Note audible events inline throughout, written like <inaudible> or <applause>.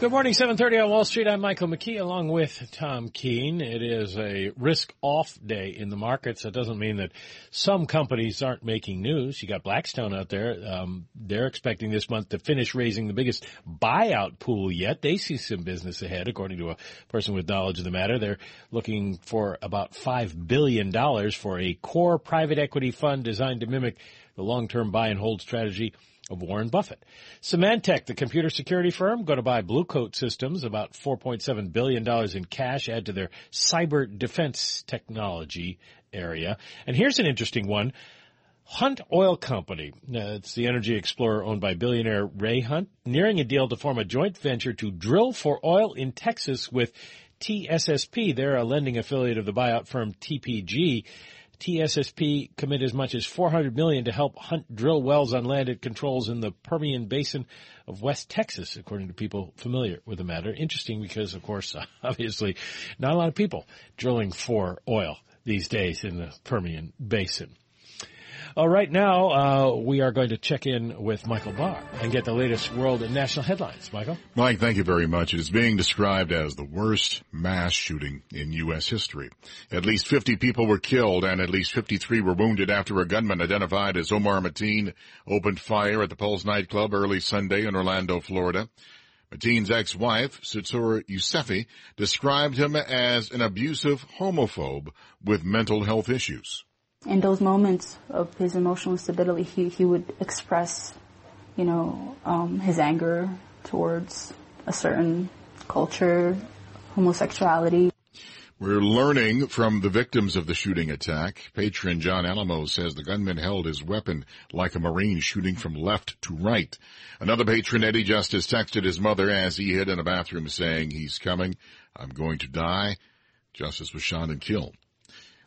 Good morning, 730 on Wall Street. I'm Michael McKee along with Tom Keene. It is a risk off day in the markets. That doesn't mean that some companies aren't making news. You got Blackstone out there. Um, they're expecting this month to finish raising the biggest buyout pool yet. They see some business ahead, according to a person with knowledge of the matter. They're looking for about $5 billion for a core private equity fund designed to mimic the long-term buy and hold strategy of Warren Buffett. Symantec, the computer security firm, going to buy Blue Coat Systems, about $4.7 billion in cash, add to their cyber defense technology area. And here's an interesting one. Hunt Oil Company, uh, it's the energy explorer owned by billionaire Ray Hunt, nearing a deal to form a joint venture to drill for oil in Texas with TSSP. They're a lending affiliate of the buyout firm TPG. TSSP commit as much as 400 million to help hunt drill wells on land it controls in the Permian Basin of West Texas, according to people familiar with the matter. Interesting because, of course, <laughs> obviously, not a lot of people drilling for oil these days in the Permian Basin. All right, now uh, we are going to check in with Michael Barr and get the latest world and national headlines. Michael, Mike, thank you very much. It is being described as the worst mass shooting in U.S. history. At least 50 people were killed and at least 53 were wounded after a gunman identified as Omar Mateen opened fire at the Pulse nightclub early Sunday in Orlando, Florida. Mateen's ex-wife, Sitora Yusufiy, described him as an abusive homophobe with mental health issues in those moments of his emotional instability, he, he would express, you know, um, his anger towards a certain culture, homosexuality. We're learning from the victims of the shooting attack. Patron John Alamo says the gunman held his weapon like a Marine shooting from left to right. Another patron, Eddie Justice, texted his mother as he hid in a bathroom saying, he's coming. I'm going to die. Justice was shot and killed.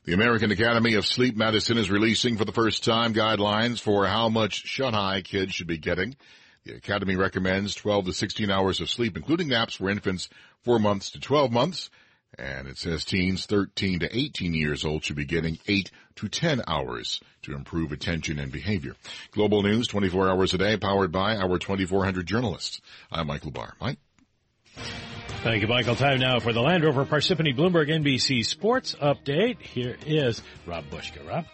The American Academy of Sleep Medicine is releasing for the first time guidelines for how much shut-eye kids should be getting. The Academy recommends 12 to 16 hours of sleep, including naps for infants 4 months to 12 months. And it says teens 13 to 18 years old should be getting 8 to 10 hours to improve attention and behavior. Global News 24 hours a day powered by our 2400 journalists. I'm Michael Barr. Mike? Thank you, Michael. Time now for the Land Rover Parsippany Bloomberg NBC Sports Update. Here is Rob Bushka. Rob?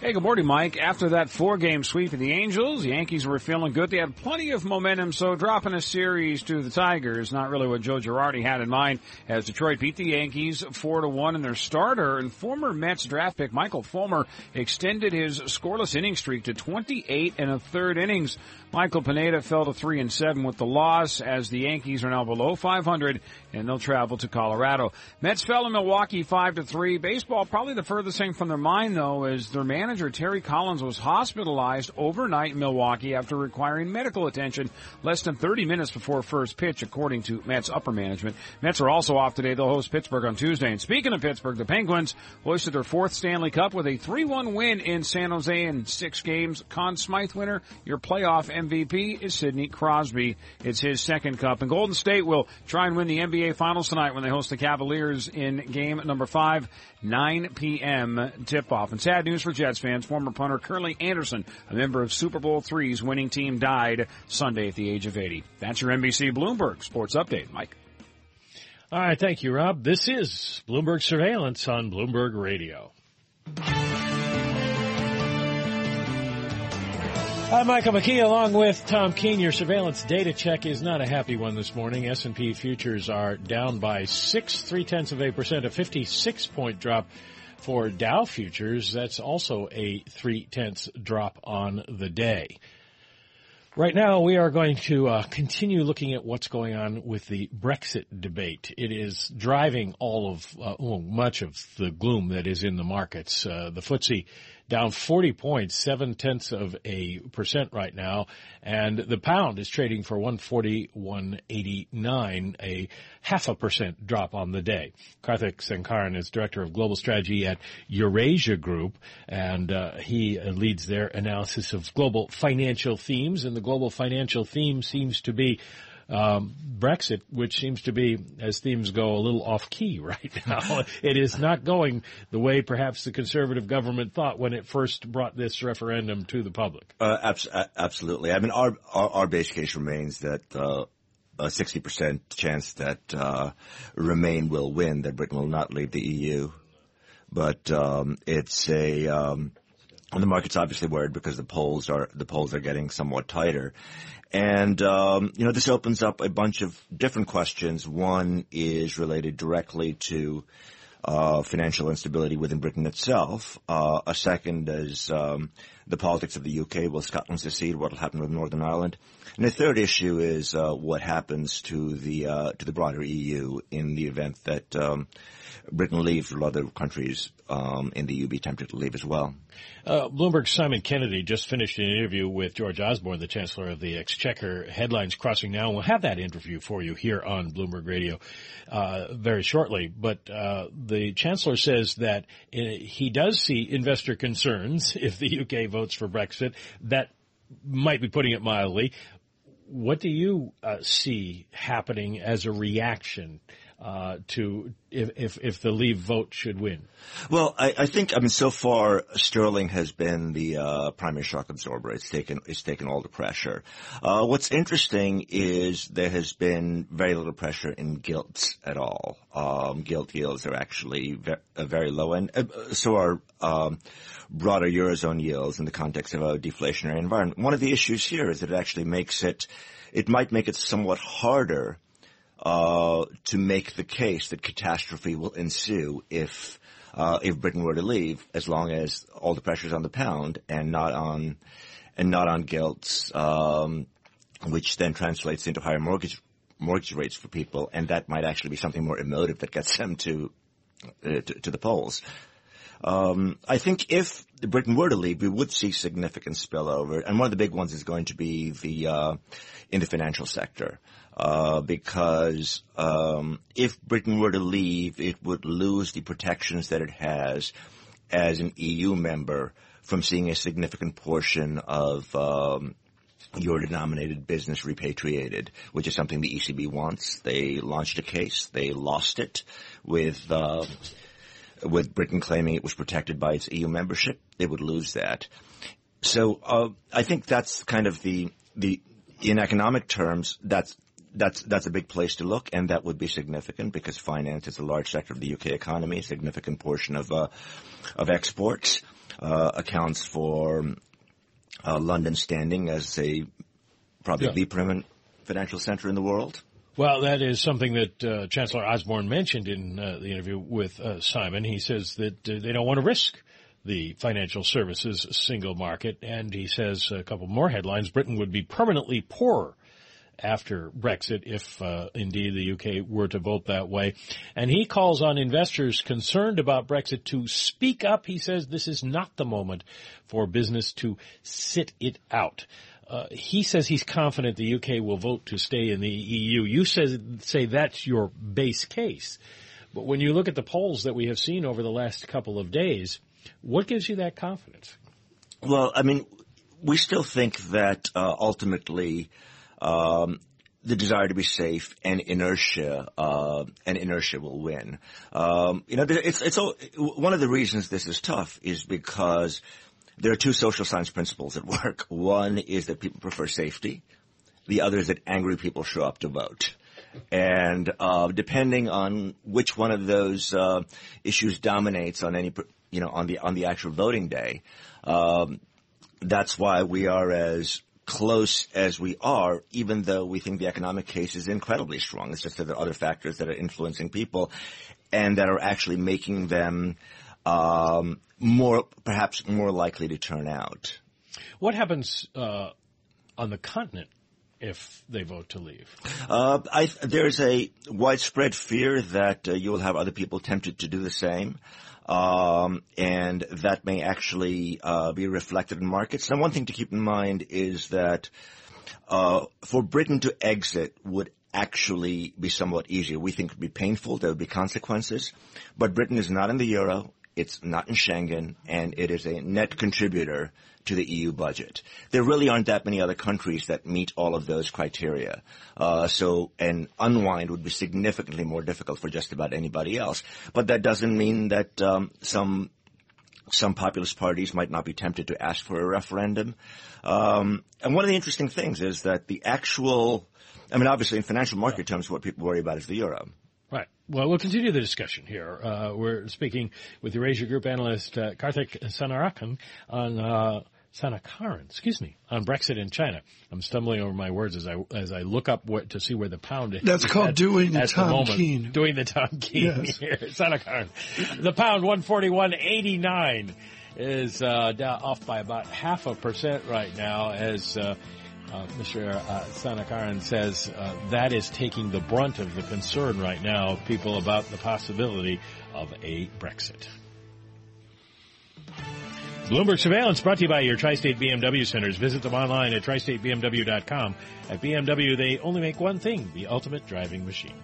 Hey, good morning, Mike. After that four-game sweep of the Angels, the Yankees were feeling good. They had plenty of momentum, so dropping a series to the Tigers, not really what Joe Girardi had in mind, as Detroit beat the Yankees 4 to 1, and their starter and former Mets draft pick Michael Fulmer extended his scoreless inning streak to 28 and a third innings. Michael Pineda fell to 3 and 7 with the loss as the Yankees are now below 500 and they'll travel to Colorado. Mets fell in Milwaukee 5 to 3. Baseball probably the furthest thing from their mind though is their manager Terry Collins was hospitalized overnight in Milwaukee after requiring medical attention less than 30 minutes before first pitch according to Mets upper management. Mets are also off today. They'll host Pittsburgh on Tuesday. And speaking of Pittsburgh, the Penguins hoisted their fourth Stanley Cup with a 3-1 win in San Jose in six games. Conn Smythe winner, your playoff MVP is Sidney Crosby. It's his second cup. And Golden State will try and win the NBA Finals tonight when they host the Cavaliers in game number five, 9 p.m. tip-off. And sad news for Jets fans. Former punter Curly Anderson, a member of Super Bowl III's winning team, died Sunday at the age of 80. That's your NBC Bloomberg Sports Update, Mike. All right, thank you, Rob. This is Bloomberg Surveillance on Bloomberg Radio. I'm Michael McKee along with Tom Keene. Your surveillance data check is not a happy one this morning. S&P futures are down by six, three tenths of a percent, a 56 point drop for Dow futures. That's also a three tenths drop on the day. Right now, we are going to uh, continue looking at what's going on with the Brexit debate. It is driving all of, uh, well, much of the gloom that is in the markets. Uh, the FTSE down 40 points, seven tenths of a percent right now. And the pound is trading for 140, 189, a half a percent drop on the day. Karthik Sankaran is director of global strategy at Eurasia Group, and uh, he leads their analysis of global financial themes. And the global financial theme seems to be um, Brexit, which seems to be, as themes go, a little off key <laughs> right now. it is not going the way perhaps the conservative government thought when it first brought this referendum to the public. Uh, abs- absolutely. I mean, our, our, our base case remains that uh, a 60% chance that uh, Remain will win, that Britain will not leave the EU. But um, it's a um, the market's obviously worried because the polls are the polls are getting somewhat tighter, and, um, you know, this opens up a bunch of different questions. One is related directly to uh, financial instability within Britain itself. Uh, a second is um, the politics of the UK. Will Scotland secede? What will happen with Northern Ireland? And the third issue is uh, what happens to the uh, to the broader EU in the event that um, Britain leaves, lot of countries um, in the EU be tempted to leave as well. Uh, Bloomberg's Simon Kennedy just finished an interview with George Osborne, the Chancellor of the Exchequer. Headlines crossing now. We'll have that interview for you here on Bloomberg Radio uh, very shortly. But uh, the Chancellor says that uh, he does see investor concerns <laughs> if the UK votes for Brexit. That might be putting it mildly. What do you uh, see happening as a reaction uh, to if, if, if the leave vote should win? Well, I, I think I mean so far Sterling has been the uh, primary shock absorber. It's taken it's taken all the pressure. Uh, what's interesting is there has been very little pressure in gilts at all. Um, gilt yields are actually very, uh, very low, and uh, so are um, broader eurozone yields in the context of a deflationary environment. One of the issues here is that it actually makes it it might make it somewhat harder uh, to make the case that catastrophe will ensue if uh, if Britain were to leave, as long as all the pressure is on the pound and not on and not on gilts, um, which then translates into higher mortgage mortgage rates for people, and that might actually be something more emotive that gets them to uh, to, to, the polls. Um, I think if Britain were to leave, we would see significant spillover, and one of the big ones is going to be the uh, in the financial sector. Uh, because um, if Britain were to leave, it would lose the protections that it has as an EU member from seeing a significant portion of um, euro-denominated business repatriated, which is something the ECB wants. They launched a case. They lost it with uh, with Britain claiming it was protected by its EU membership. They would lose that. So uh, I think that's kind of the the in economic terms that's that's that's a big place to look, and that would be significant because finance is a large sector of the UK economy, a significant portion of uh, of exports, uh, accounts for uh, London's standing as a probably yeah. the preeminent financial center in the world. Well, that is something that uh, Chancellor Osborne mentioned in uh, the interview with uh, Simon. He says that they don't want to risk the financial services single market, and he says a couple more headlines: Britain would be permanently poorer after Brexit if uh, indeed the UK were to vote that way. And he calls on investors concerned about Brexit to speak up. He says this is not the moment for business to sit it out. Uh, he says he's confident the UK will vote to stay in the EU. You say, say that's your base case. But when you look at the polls that we have seen over the last couple of days, what gives you that confidence? Well, I mean, we still think that uh, ultimately um, the desire to be safe and inertia, uh, and inertia will win. Um, you know, it's, it's all, one of the reasons this is tough is because there are two social science principles at work. One is that people prefer safety. The other is that angry people show up to vote. And, uh, depending on which one of those, uh, issues dominates on any, you know, on the, on the actual voting day, um, that's why we are as close as we are, even though we think the economic case is incredibly strong. It's just that there are other factors that are influencing people and that are actually making them um, more, perhaps more likely to turn out. What happens uh, on the continent if they vote to leave? Uh, I, there's a widespread fear that uh, you will have other people tempted to do the same. Um, and that may actually uh, be reflected in markets. Now, one thing to keep in mind is that uh, for Britain to exit would actually be somewhat easier. We think it would be painful. There would be consequences. But Britain is not in the euro. It's not in Schengen, and it is a net contributor to the EU budget. There really aren't that many other countries that meet all of those criteria. Uh, so an unwind would be significantly more difficult for just about anybody else. But that doesn't mean that um, some some populist parties might not be tempted to ask for a referendum. Um, and one of the interesting things is that the actual, I mean, obviously in financial market terms, what people worry about is the euro. Right. Well, we'll continue the discussion here. Uh, we're speaking with Eurasia Group analyst uh, Karthik Sanarakan on uh, Sanakaran, excuse me, on Brexit and China. I'm stumbling over my words as I as I look up what, to see where the pound is. That's called at, doing the at Tom the moment. Keene. Doing the Tom Keene Yes. here. <laughs> Sanakaran. The pound 141.89 is uh, down, off by about half a percent right now as uh, uh, Mr. Uh, Sanakaran says uh, that is taking the brunt of the concern right now of people about the possibility of a Brexit. Bloomberg Surveillance brought to you by your Tri-State BMW centers. Visit them online at tristatebmw.com. At BMW, they only make one thing, the ultimate driving machine.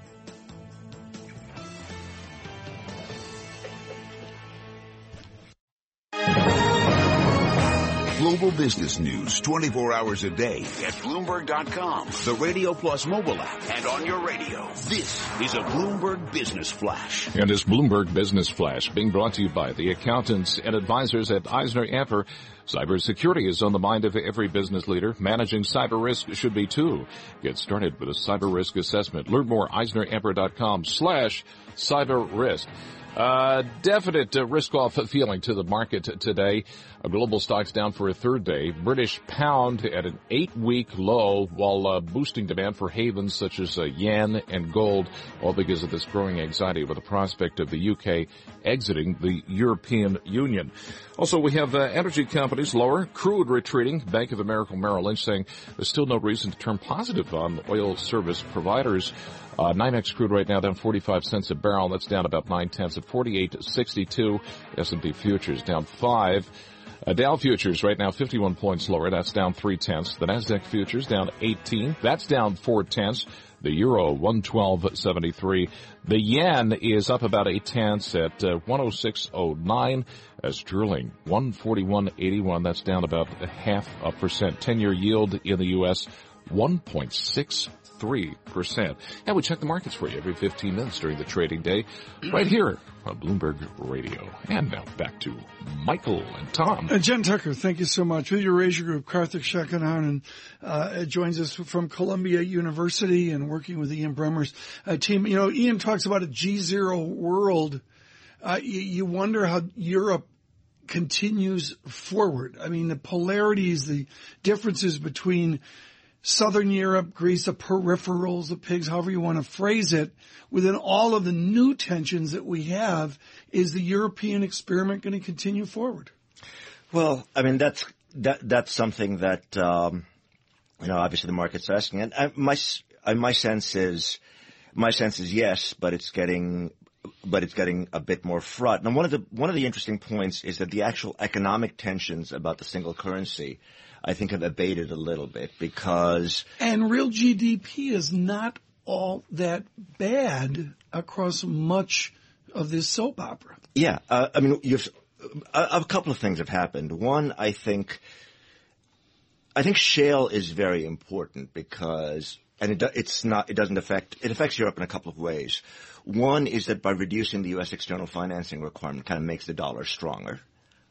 Global business news 24 hours a day at Bloomberg.com, the Radio Plus mobile app, and on your radio. This is a Bloomberg Business Flash. And this Bloomberg Business Flash being brought to you by the accountants and advisors at Eisner Amper. Cybersecurity is on the mind of every business leader. Managing cyber risk should be too. Get started with a cyber risk assessment. Learn more EisnerAmper.com slash cyber risk. Uh, definite uh, risk-off feeling to the market today. Uh, global stocks down for a third day. British pound at an eight-week low while uh, boosting demand for havens such as uh, yen and gold, all because of this growing anxiety with the prospect of the UK exiting the European Union. Also, we have uh, energy companies lower, crude retreating. Bank of America Merrill Lynch saying there's still no reason to turn positive on oil service providers. Uh, NYMEX crude right now down 45 cents a barrel. That's down about nine tenths at 48.62. S&P futures down five. Uh, Dow futures right now 51 points lower. That's down three tenths. The Nasdaq futures down 18. That's down four tenths. The euro 112.73. The yen is up about eight tenths at uh, 106.09. As sterling 141.81. That's down about half a percent. 10-year yield in the U.S. 1.63%. And we check the markets for you every 15 minutes during the trading day right here on Bloomberg Radio. And now back to Michael and Tom. Uh, Jen Tucker, thank you so much. With your Eurasia Group, Karthik Shakanahan uh, joins us from Columbia University and working with Ian Bremmer's uh, team. You know, Ian talks about a G0 world. Uh, you, you wonder how Europe continues forward. I mean, the polarities, the differences between Southern Europe, Greece, the peripherals, the pigs, however you want to phrase it, within all of the new tensions that we have, is the European experiment going to continue forward? Well, I mean that's that that's something that um, you know obviously the market's asking, and I, my s- uh, my sense is my sense is yes, but it's getting but it's getting a bit more fraught. Now, one of the one of the interesting points is that the actual economic tensions about the single currency, I think, have abated a little bit because And real GDP is not all that bad across much of this soap opera. Yeah, uh, I mean, you've a, a couple of things have happened. One, I think, I think shale is very important because, and it, it's not, it doesn't affect, it affects Europe in a couple of ways. One is that by reducing the U.S. external financing requirement, kind of makes the dollar stronger.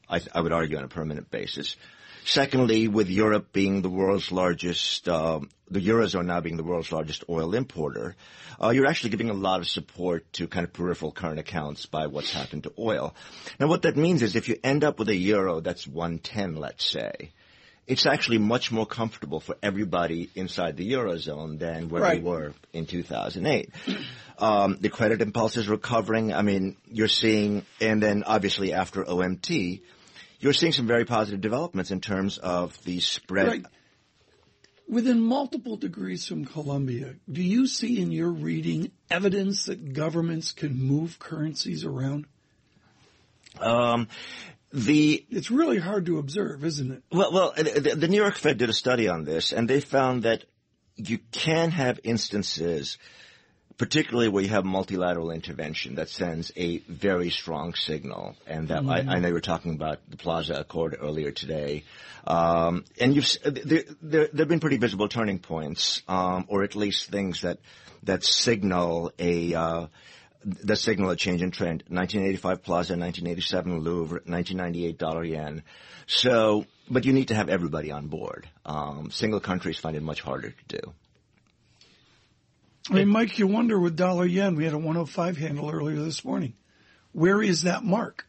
I, I would argue on a permanent basis. Secondly, with Europe being the world's largest, um, the eurozone now being the world's largest oil importer, uh, you're actually giving a lot of support to kind of peripheral current accounts by what's happened to oil. Now, what that means is if you end up with a euro that's 110, let's say, it's actually much more comfortable for everybody inside the eurozone than where Right. we were in 2008. Um, the credit impulse is recovering. I mean, you're seeing, and then obviously after OMT, you're seeing some very positive developments in terms of the spread. Right. Within multiple degrees from Columbia, do you see in your reading evidence that governments can move currencies around? Um, the it's really hard to observe, isn't it? Well, well, the, the New York Fed did a study on this, and they found that you can have instances particularly where you have multilateral intervention that sends a very strong signal. And that mm-hmm. I, I, know you were talking about the Plaza Accord earlier today. Um, and you've, there, there, have been pretty visible turning points, um, or at least things that, that signal a, uh, that signal a change in trend. 1985 Plaza, 1987 Louvre, 1998 dollar yen. So, but you need to have everybody on board. Um, single countries find it much harder to do. I mean, Mike, you wonder with dollar yen, we had a 105 handle earlier this morning. Where is that mark?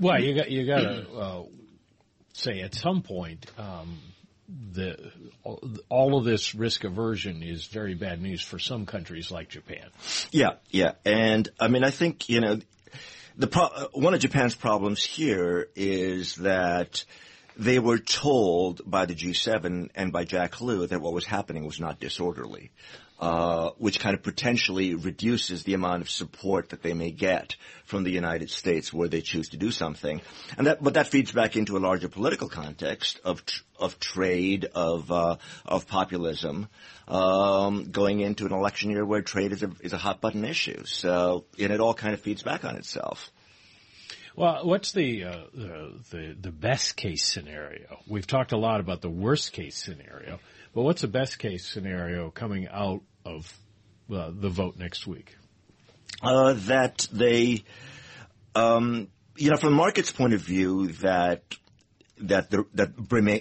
Well, you got you got to uh, say at some point um, the all of this risk aversion is very bad news for some countries like Japan. Yeah, yeah, and I mean, I think you know the pro- one of Japan's problems here is that they were told by the G7 and by Jack Lew that what was happening was not disorderly. Uh, which kind of potentially reduces the amount of support that they may get from the United States where they choose to do something. And that, but that feeds back into a larger political context of tr- of trade, of uh, of populism, um, going into an election year where trade is a is a hot button issue. So, and it all kind of feeds back on itself. Well, what's the, uh, the, the the best case scenario? We've talked a lot about the worst case scenario, but what's the best case scenario coming out of uh, the vote next week? Uh, that they, um, you know, from the market's point of view, that that the that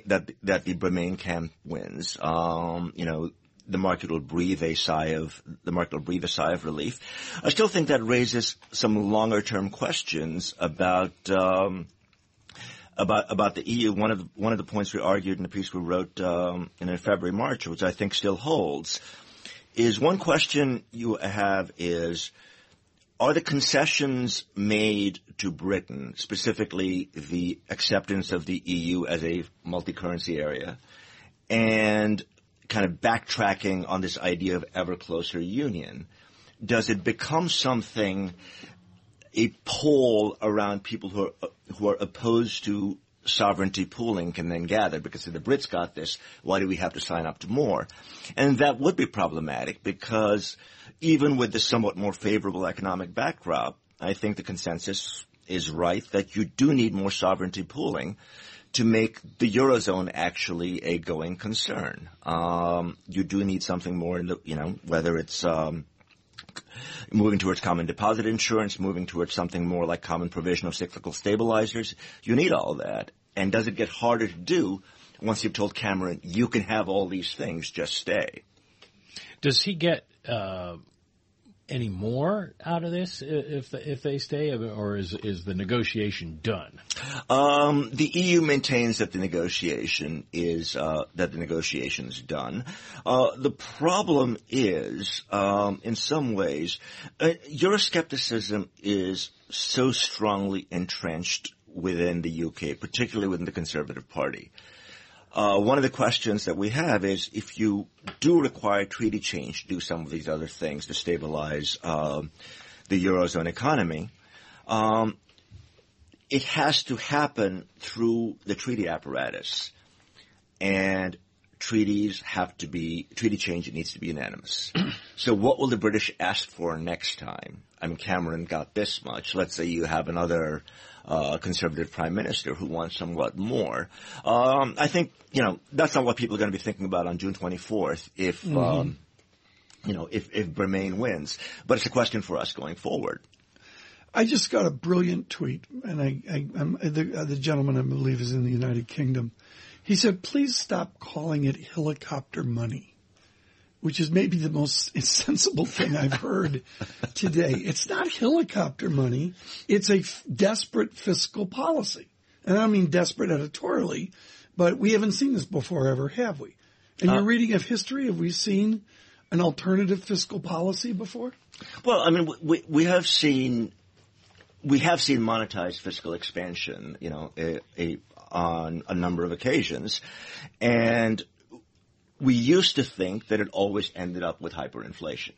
that that the Bremain camp wins. Um, you know, the market will breathe a sigh of the market will breathe a sigh of relief. I still think that raises some longer term questions about. Um, about about the EU, one of the, one of the points we argued in the piece we wrote um, in February March, which I think still holds, is one question you have is, are the concessions made to Britain, specifically the acceptance of the EU as a multi-currency area, and kind of backtracking on this idea of ever closer union, does it become something, a poll around people who are, who are opposed to sovereignty pooling can then gather because if the Brits got this, why do we have to sign up to more? And that would be problematic because even with the somewhat more favorable economic backdrop, I think the consensus is right that you do need more sovereignty pooling to make the eurozone actually a going concern. Um, you do need something more in the, you know, whether it's um, <laughs> moving towards common deposit insurance, moving towards something more like common provision of cyclical stabilizers. You need all that. And does it get harder to do once you've told Cameron, you can have all these things, just stay? Does he get uh, any more out of this if if they stay, or is is the negotiation done? Um, the EU maintains that the negotiation is uh, that the negotiation is done. Uh, the problem is, um, in some ways, uh, Euroscepticism is so strongly entrenched within the UK, particularly within the Conservative Party. Uh, one of the questions that we have is if you do require treaty change to do some of these other things to stabilize uh, the eurozone economy, um, it has to happen through the treaty apparatus, and treaties have to be treaty change. It needs to be unanimous. <clears throat> so, what will the British ask for next time? I mean, Cameron got this much. Let's say you have another uh, conservative prime minister who wants somewhat more. Um, I think you know that's not what people are going to be thinking about on June 24th if. Mm-hmm. Um, you know, if, if Bremain wins, but it's a question for us going forward. I just got a brilliant tweet, and I, I the, uh, the gentleman I believe is in the United Kingdom. He said, "Please stop calling it helicopter money." Which is maybe the most <laughs> sensible thing I've heard today. It's not helicopter money. It's a f- desperate fiscal policy. And I don't mean desperate editorially, but we haven't seen this before ever, have we? In uh, your reading of history, have we seen an alternative fiscal policy before? Well, I mean, we, we have seen, we have seen monetized fiscal expansion, you know, a, a, on a number of occasions. And we used to think that it always ended up with hyperinflation.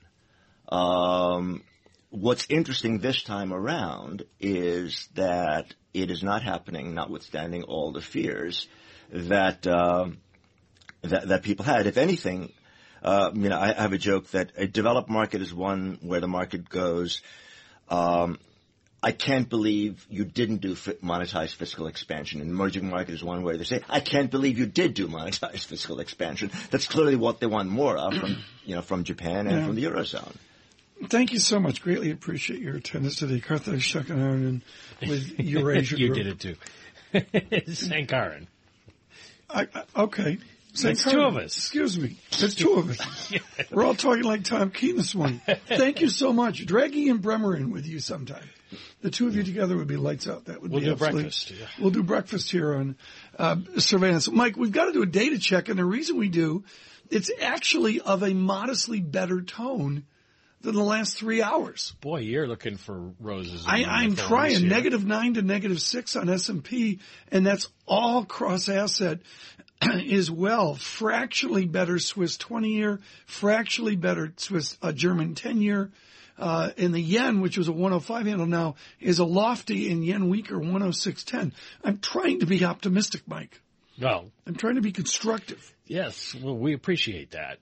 Um, what's interesting this time around is that it is not happening, notwithstanding all the fears that uh, that, that people had. If anything, uh, you know, I have a joke that a developed market is one where the market goes. Um, I can't believe you didn't do monetized fiscal expansion. An emerging market is one where they say, I can't believe you did do monetized <laughs> fiscal expansion. That's clearly what they want more of from, you know, from Japan and yeah. from the Eurozone. Thank you so much. Greatly appreciate your attendance today. Karthik Shakanaran <laughs> with Eurasia You Group. did it too. <laughs> Sankaran. I, okay. It's two of us. Excuse me. It's two of us. <laughs> We're all talking like Tom Keene this morning. Thank you so much. Drag Ian Bremmer in with you sometime. The two of you together would be lights out. That would we'll be do absolutely, breakfast. Yeah. We'll do breakfast here on uh, surveillance. Mike, we've got to do a data check, and the reason we do, it's actually of a modestly better tone than the last three hours. Boy, you're looking for roses. I, am trying negative nine to negative six on S&P, and that's all cross asset <clears throat> as well. Fractionally better Swiss 20 year, fractionally better Swiss uh, German 10 year. Uh, and the yen, which was a 105 handle now, is a lofty and yen weaker 106.10. I'm trying to be optimistic, Mike. No. I'm trying to be constructive. Yes, well, we appreciate that.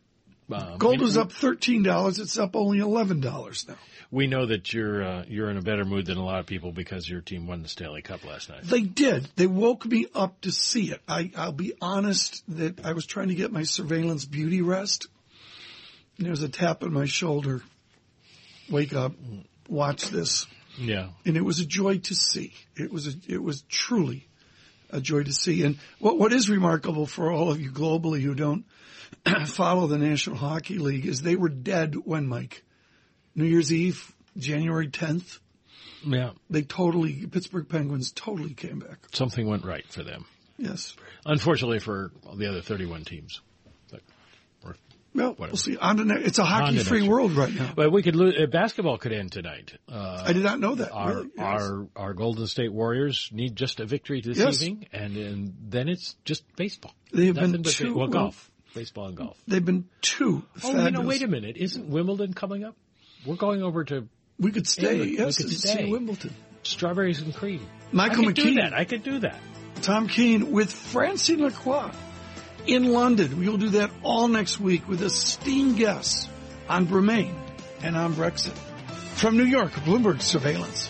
Um, Gold was up thirteen dollars. It's up only eleven dollars now. We know that you're uh, you're in a better mood than a lot of people because your team won the Stanley Cup last night. They did. They woke me up to see it. I, I'll be honest that I was trying to get my surveillance beauty rest. And there was a tap on my shoulder. Wake up. Watch this. Yeah. And it was a joy to see. It was a, it was truly a joy to see. And what what is remarkable for all of you globally who don't <clears throat> follow the National Hockey League is they were dead when Mike New Year's Eve, January 10th. Yeah. They totally, Pittsburgh Penguins totally came back. Something went right for them. Yes. Unfortunately for the other 31 teams. But, well, whatever. we'll see. On to ne- it's a hockey-free world right now. But we could lose. Uh, basketball could end tonight. Uh, I did not know that. Our really? yes. our our Golden State Warriors need just a victory this yes. evening, and, and then it's just baseball. They have Nothing been two, well, golf baseball and golf. They've been two. Oh, fabulous. you know, wait a minute. Isn't Wimbledon coming up? We're going over to. We could stay. England. Yes, we could stay. Wimbledon. Strawberries and cream. Michael I could McKee. do that. I could do that. Tom Keene with Francine Lacqua in London. We will do that all next week with esteemed guests on Bremain and on Brexit. From New York, Bloomberg Surveillance.